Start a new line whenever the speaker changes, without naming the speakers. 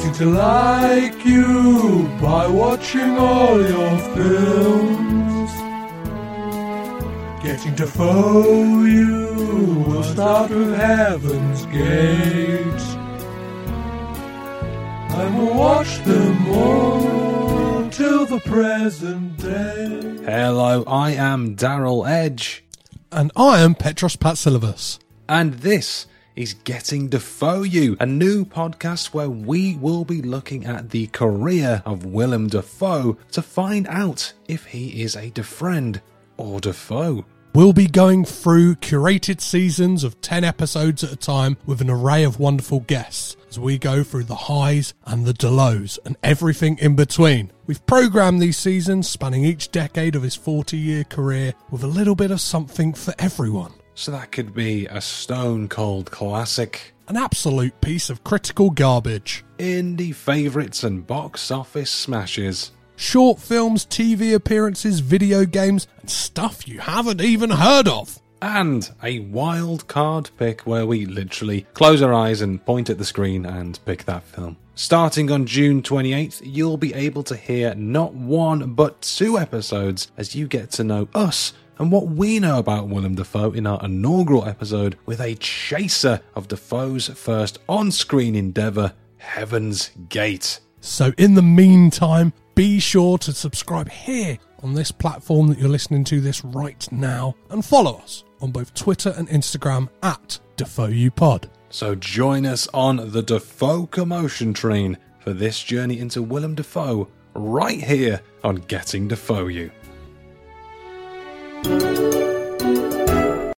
Getting to like you by watching all your films. Getting to know you, we'll start with Heaven's Gate. And we'll watch them all till the present day.
Hello, I am Darryl Edge,
And I am Petros Patsilivas.
and this is Getting Dafoe You, a new podcast where we will be looking at the career of Willem Dafoe to find out if he is a DaFriend or Dafoe.
We'll be going through curated seasons of 10 episodes at a time with an array of wonderful guests as we go through the highs and the lows and everything in between. We've programmed these seasons spanning each decade of his 40 year career with a little bit of something for everyone.
So that could be a stone cold classic,
An absolute piece of critical garbage.
indie favourites, and box office smashes.
Short films, TV appearances, video games, and stuff you haven't even heard of.
And a wild card pick where we literally close our eyes and point at the screen and pick that film. Starting on June 28th, you'll be able to hear not one but two episodes as you get to know us and what we know about Willem Dafoe in our inaugural episode with a chaser of Dafoe's first on screen endeavour, Heaven's Gate.
So, in the meantime, be sure to subscribe here on this platform that you're listening to this right now and follow us on both Twitter and Instagram at DafoeYouPod.
So join us on the Dafoe commotion train for this journey into Willem Dafoe right here on Getting Dafoe You.